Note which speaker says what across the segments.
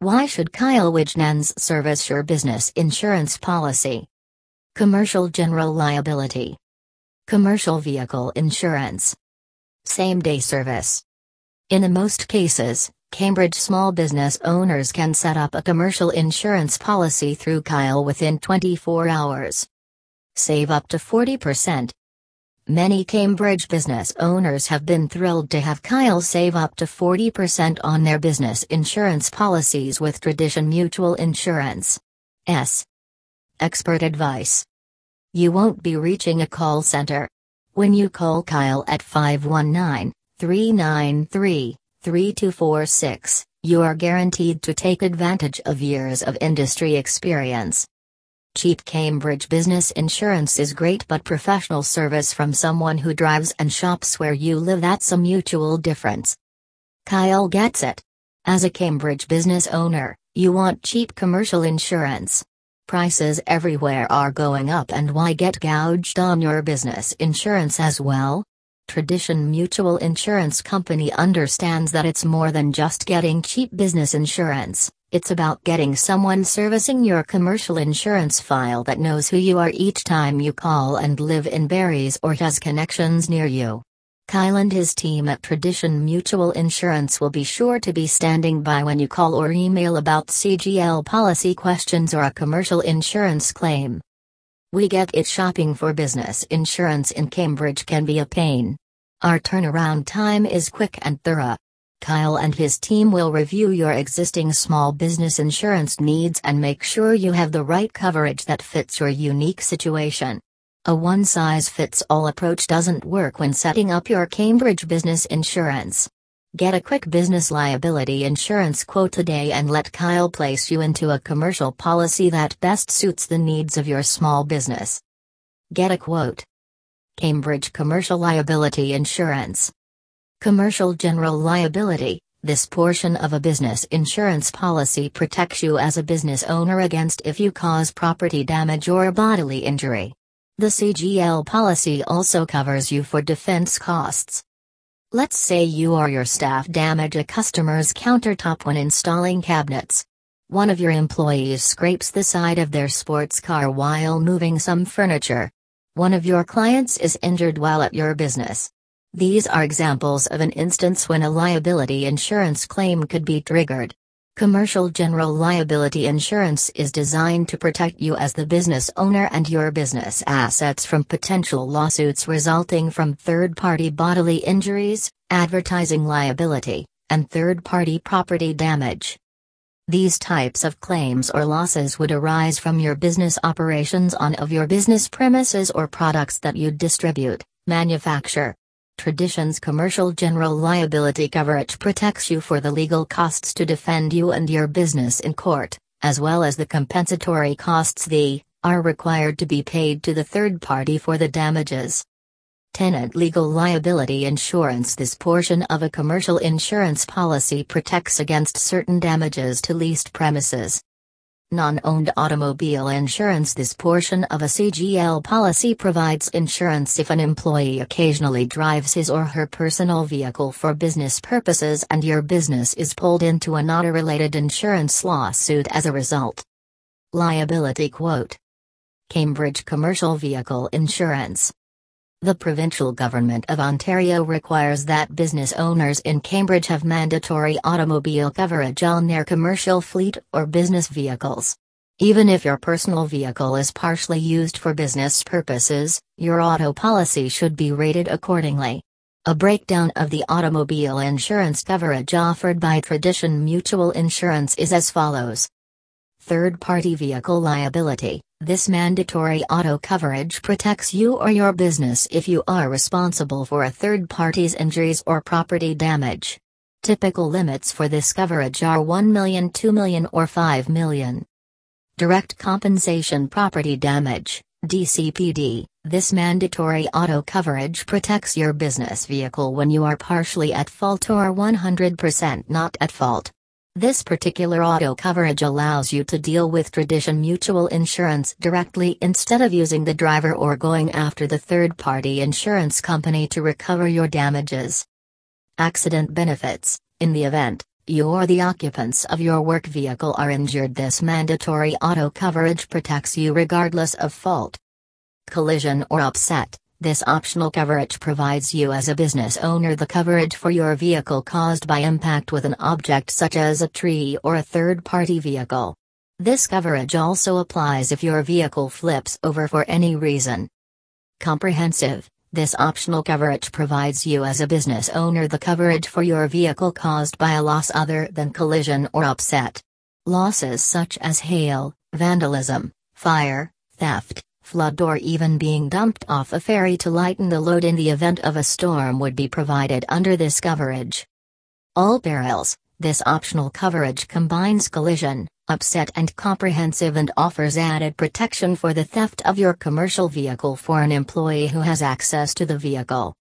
Speaker 1: Why should Kyle Wijnands service your business insurance policy? Commercial general liability. Commercial vehicle insurance. Same day service. In the most cases, Cambridge small business owners can set up a commercial insurance policy through Kyle within 24 hours. Save up to 40%. Many Cambridge business owners have been thrilled to have Kyle save up to 40% on their business insurance policies with Tradition Mutual Insurance. S. Expert advice. You won't be reaching a call center. When you call Kyle at 519 393 3246, you are guaranteed to take advantage of years of industry experience. Cheap Cambridge business insurance is great, but professional service from someone who drives and shops where you live that's a mutual difference. Kyle gets it. As a Cambridge business owner, you want cheap commercial insurance. Prices everywhere are going up, and why get gouged on your business insurance as well? Tradition Mutual Insurance Company understands that it's more than just getting cheap business insurance, it's about getting someone servicing your commercial insurance file that knows who you are each time you call and live in Barry's or has connections near you. Kyle and his team at Tradition Mutual Insurance will be sure to be standing by when you call or email about CGL policy questions or a commercial insurance claim. We get it shopping for business insurance in Cambridge can be a pain. Our turnaround time is quick and thorough. Kyle and his team will review your existing small business insurance needs and make sure you have the right coverage that fits your unique situation. A one size fits all approach doesn't work when setting up your Cambridge business insurance. Get a quick business liability insurance quote today and let Kyle place you into a commercial policy that best suits the needs of your small business. Get a quote. Cambridge Commercial Liability Insurance. Commercial General Liability this portion of a business insurance policy protects you as a business owner against if you cause property damage or bodily injury. The CGL policy also covers you for defense costs. Let's say you or your staff damage a customer's countertop when installing cabinets. One of your employees scrapes the side of their sports car while moving some furniture. One of your clients is injured while at your business. These are examples of an instance when a liability insurance claim could be triggered. Commercial general liability insurance is designed to protect you as the business owner and your business assets from potential lawsuits resulting from third party bodily injuries, advertising liability, and third party property damage. These types of claims or losses would arise from your business operations on of your business premises or products that you distribute, manufacture, Tradition's commercial general liability coverage protects you for the legal costs to defend you and your business in court, as well as the compensatory costs the are required to be paid to the third party for the damages. Tenant legal liability insurance This portion of a commercial insurance policy protects against certain damages to leased premises, Non-owned automobile insurance This portion of a CGL policy provides insurance if an employee occasionally drives his or her personal vehicle for business purposes and your business is pulled into an auto-related insurance lawsuit as a result. Liability quote. Cambridge Commercial Vehicle Insurance the provincial government of Ontario requires that business owners in Cambridge have mandatory automobile coverage on their commercial fleet or business vehicles. Even if your personal vehicle is partially used for business purposes, your auto policy should be rated accordingly. A breakdown of the automobile insurance coverage offered by Tradition Mutual Insurance is as follows Third party vehicle liability. This mandatory auto coverage protects you or your business if you are responsible for a third party's injuries or property damage. Typical limits for this coverage are 1 million, 2 million, or 5 million. Direct compensation property damage, DCPD. This mandatory auto coverage protects your business vehicle when you are partially at fault or 100% not at fault. This particular auto coverage allows you to deal with Tradition Mutual Insurance directly instead of using the driver or going after the third party insurance company to recover your damages. Accident benefits In the event you or the occupants of your work vehicle are injured, this mandatory auto coverage protects you regardless of fault. Collision or upset. This optional coverage provides you as a business owner the coverage for your vehicle caused by impact with an object such as a tree or a third party vehicle. This coverage also applies if your vehicle flips over for any reason. Comprehensive. This optional coverage provides you as a business owner the coverage for your vehicle caused by a loss other than collision or upset. Losses such as hail, vandalism, fire, theft, flood or even being dumped off a ferry to lighten the load in the event of a storm would be provided under this coverage. All perils, this optional coverage combines collision, upset and comprehensive and offers added protection for the theft of your commercial vehicle for an employee who has access to the vehicle.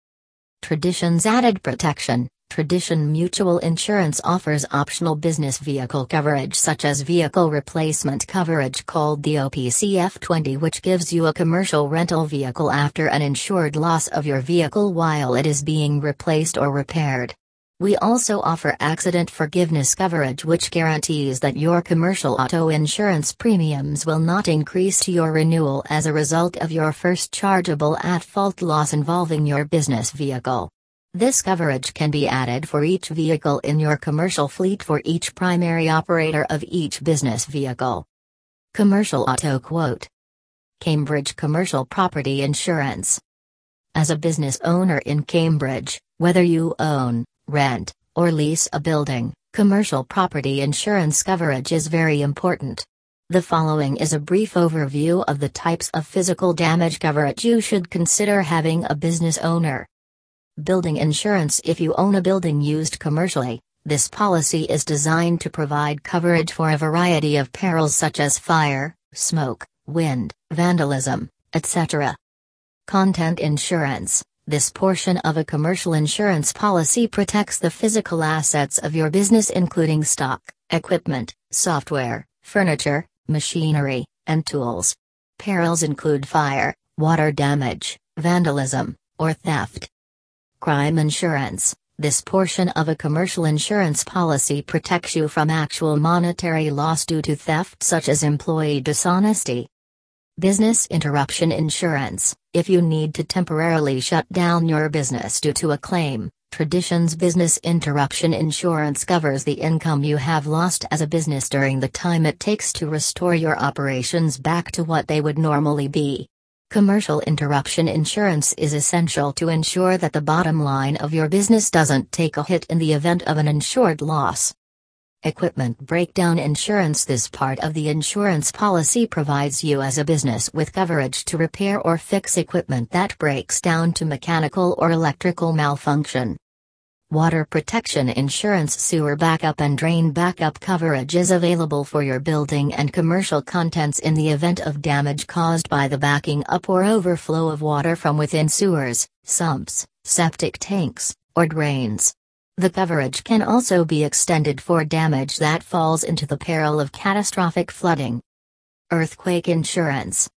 Speaker 1: Tradition's added protection Tradition Mutual Insurance offers optional business vehicle coverage such as vehicle replacement coverage called the OPCF20 which gives you a commercial rental vehicle after an insured loss of your vehicle while it is being replaced or repaired. We also offer accident forgiveness coverage which guarantees that your commercial auto insurance premiums will not increase to your renewal as a result of your first chargeable at-fault loss involving your business vehicle. This coverage can be added for each vehicle in your commercial fleet for each primary operator of each business vehicle. Commercial Auto Quote Cambridge Commercial Property Insurance As a business owner in Cambridge, whether you own, rent, or lease a building, commercial property insurance coverage is very important. The following is a brief overview of the types of physical damage coverage you should consider having a business owner. Building insurance If you own a building used commercially, this policy is designed to provide coverage for a variety of perils such as fire, smoke, wind, vandalism, etc. Content insurance This portion of a commercial insurance policy protects the physical assets of your business, including stock, equipment, software, furniture, machinery, and tools. Perils include fire, water damage, vandalism, or theft. Crime insurance this portion of a commercial insurance policy protects you from actual monetary loss due to theft, such as employee dishonesty. Business interruption insurance if you need to temporarily shut down your business due to a claim, Tradition's business interruption insurance covers the income you have lost as a business during the time it takes to restore your operations back to what they would normally be. Commercial interruption insurance is essential to ensure that the bottom line of your business doesn't take a hit in the event of an insured loss. Equipment breakdown insurance This part of the insurance policy provides you as a business with coverage to repair or fix equipment that breaks down to mechanical or electrical malfunction. Water protection insurance sewer backup and drain backup coverage is available for your building and commercial contents in the event of damage caused by the backing up or overflow of water from within sewers, sumps, septic tanks, or drains. The coverage can also be extended for damage that falls into the peril of catastrophic flooding. Earthquake insurance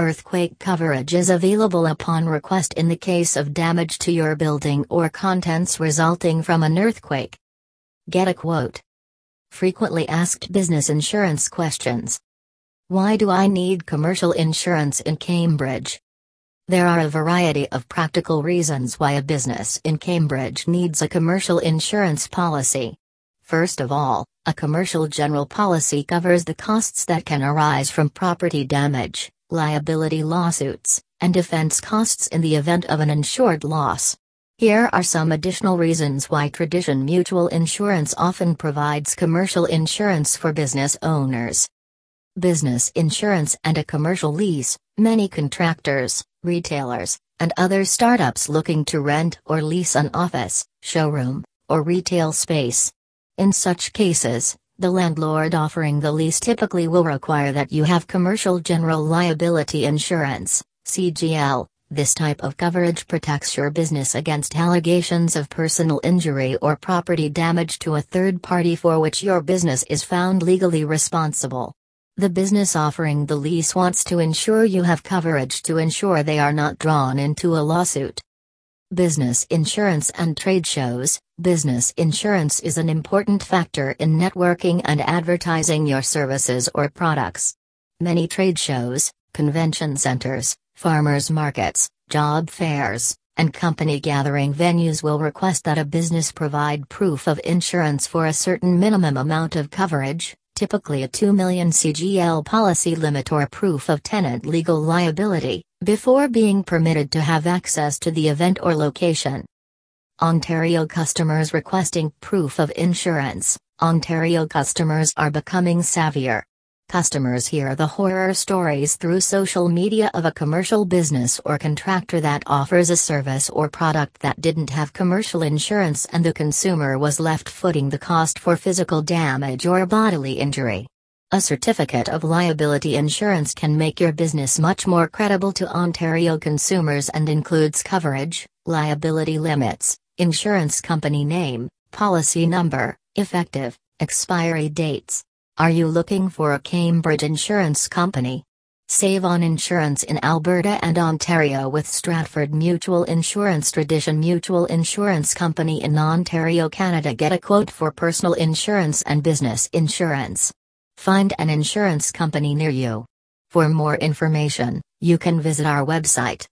Speaker 1: Earthquake coverage is available upon request in the case of damage to your building or contents resulting from an earthquake. Get a quote. Frequently asked business insurance questions. Why do I need commercial insurance in Cambridge? There are a variety of practical reasons why a business in Cambridge needs a commercial insurance policy. First of all, a commercial general policy covers the costs that can arise from property damage liability lawsuits, and defense costs in the event of an insured loss. Here are some additional reasons why Tradition Mutual Insurance often provides commercial insurance for business owners. Business insurance and a commercial lease, many contractors, retailers, and other startups looking to rent or lease an office, showroom, or retail space. In such cases, the landlord offering the lease typically will require that you have commercial general liability insurance, CGL. This type of coverage protects your business against allegations of personal injury or property damage to a third party for which your business is found legally responsible. The business offering the lease wants to ensure you have coverage to ensure they are not drawn into a lawsuit. Business insurance and trade shows. Business insurance is an important factor in networking and advertising your services or products. Many trade shows, convention centers, farmers markets, job fairs, and company gathering venues will request that a business provide proof of insurance for a certain minimum amount of coverage, typically a 2 million CGL policy limit or proof of tenant legal liability, before being permitted to have access to the event or location. Ontario customers requesting proof of insurance. Ontario customers are becoming savvier. Customers hear the horror stories through social media of a commercial business or contractor that offers a service or product that didn't have commercial insurance and the consumer was left footing the cost for physical damage or bodily injury. A certificate of liability insurance can make your business much more credible to Ontario consumers and includes coverage, liability limits, insurance company name, policy number, effective, expiry dates. Are you looking for a Cambridge insurance company? Save on insurance in Alberta and Ontario with Stratford Mutual Insurance Tradition Mutual Insurance Company in Ontario, Canada. Get a quote for personal insurance and business insurance. Find an insurance company near you. For more information, you can visit our website